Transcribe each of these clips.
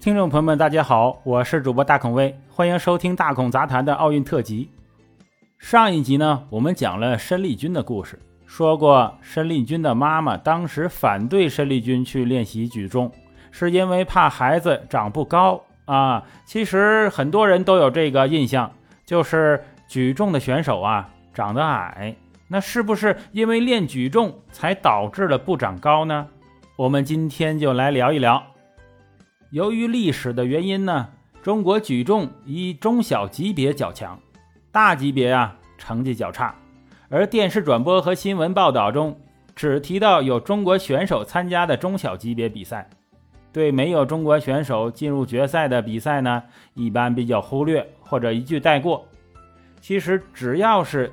听众朋友们，大家好，我是主播大孔威，欢迎收听大孔杂谈的奥运特辑。上一集呢，我们讲了申丽君的故事，说过申丽君的妈妈当时反对申丽君去练习举重，是因为怕孩子长不高啊。其实很多人都有这个印象，就是举重的选手啊长得矮，那是不是因为练举重才导致了不长高呢？我们今天就来聊一聊。由于历史的原因呢，中国举重以中小级别较强，大级别啊成绩较差。而电视转播和新闻报道中只提到有中国选手参加的中小级别比赛，对没有中国选手进入决赛的比赛呢，一般比较忽略或者一句带过。其实只要是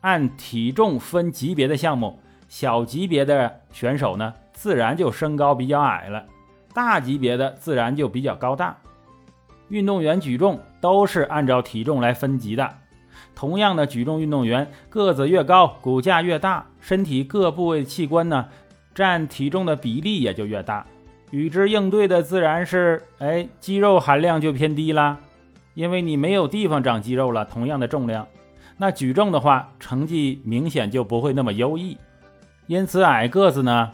按体重分级别的项目，小级别的选手呢，自然就身高比较矮了。大级别的自然就比较高大，运动员举重都是按照体重来分级的。同样的举重运动员，个子越高，骨架越大，身体各部位器官呢，占体重的比例也就越大。与之应对的自然是，哎，肌肉含量就偏低啦，因为你没有地方长肌肉了。同样的重量，那举重的话，成绩明显就不会那么优异。因此，矮个子呢，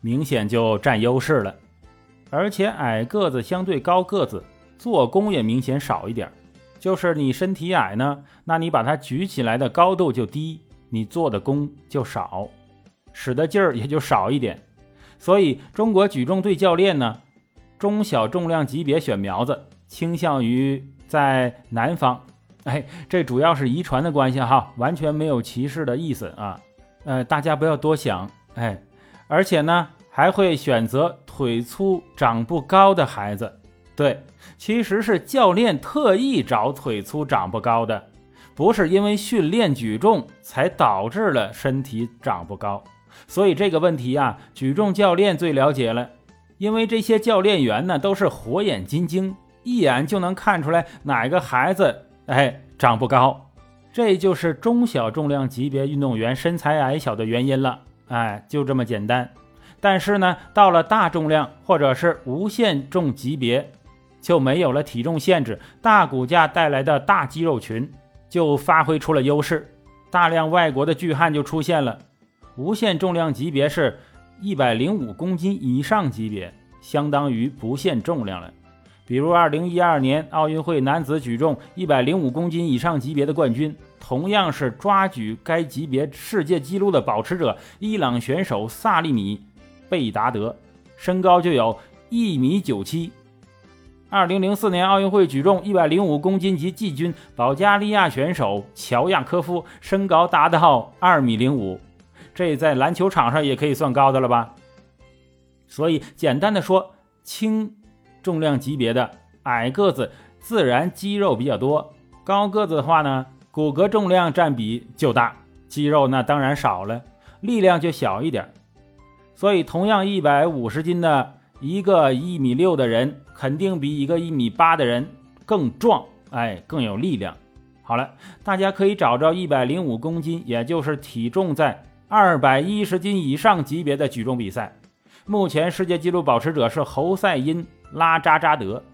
明显就占优势了。而且矮个子相对高个子，做功也明显少一点。就是你身体矮呢，那你把它举起来的高度就低，你做的功就少，使的劲儿也就少一点。所以中国举重队教练呢，中小重量级别选苗子倾向于在南方。哎，这主要是遗传的关系哈，完全没有歧视的意思啊。呃，大家不要多想。哎，而且呢。还会选择腿粗、长不高的孩子，对，其实是教练特意找腿粗、长不高的，不是因为训练举重才导致了身体长不高。所以这个问题啊，举重教练最了解了，因为这些教练员呢都是火眼金睛，一眼就能看出来哪个孩子哎长不高，这就是中小重量级别运动员身材矮小的原因了。哎，就这么简单。但是呢，到了大重量或者是无限重级别，就没有了体重限制，大骨架带来的大肌肉群就发挥出了优势，大量外国的巨汉就出现了。无限重量级别是一百零五公斤以上级别，相当于不限重量了。比如二零一二年奥运会男子举重一百零五公斤以上级别的冠军，同样是抓举该级别世界纪录的保持者——伊朗选手萨利米。贝达德身高就有一米九七。二零零四年奥运会举重一百零五公斤级季军保加利亚选手乔亚科夫身高达到二米零五，这在篮球场上也可以算高的了吧？所以简单的说，轻重量级别的矮个子自然肌肉比较多，高个子的话呢，骨骼重量占比就大，肌肉那当然少了，力量就小一点。所以，同样一百五十斤的一个一米六的人，肯定比一个一米八的人更壮，哎，更有力量。好了，大家可以找着一百零五公斤，也就是体重在二百一十斤以上级别的举重比赛。目前世界纪录保持者是侯赛因·拉扎扎德，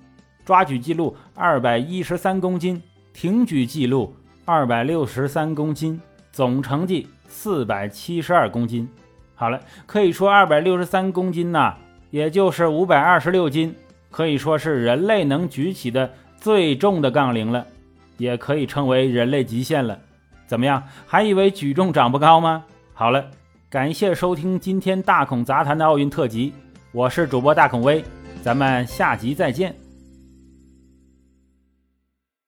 抓举记录二百一十三公斤，挺举记录二百六十三公斤，总成绩四百七十二公斤。好了，可以说二百六十三公斤呐，也就是五百二十六斤，可以说是人类能举起的最重的杠铃了，也可以称为人类极限了。怎么样？还以为举重长不高吗？好了，感谢收听今天大孔杂谈的奥运特辑，我是主播大孔威，咱们下集再见。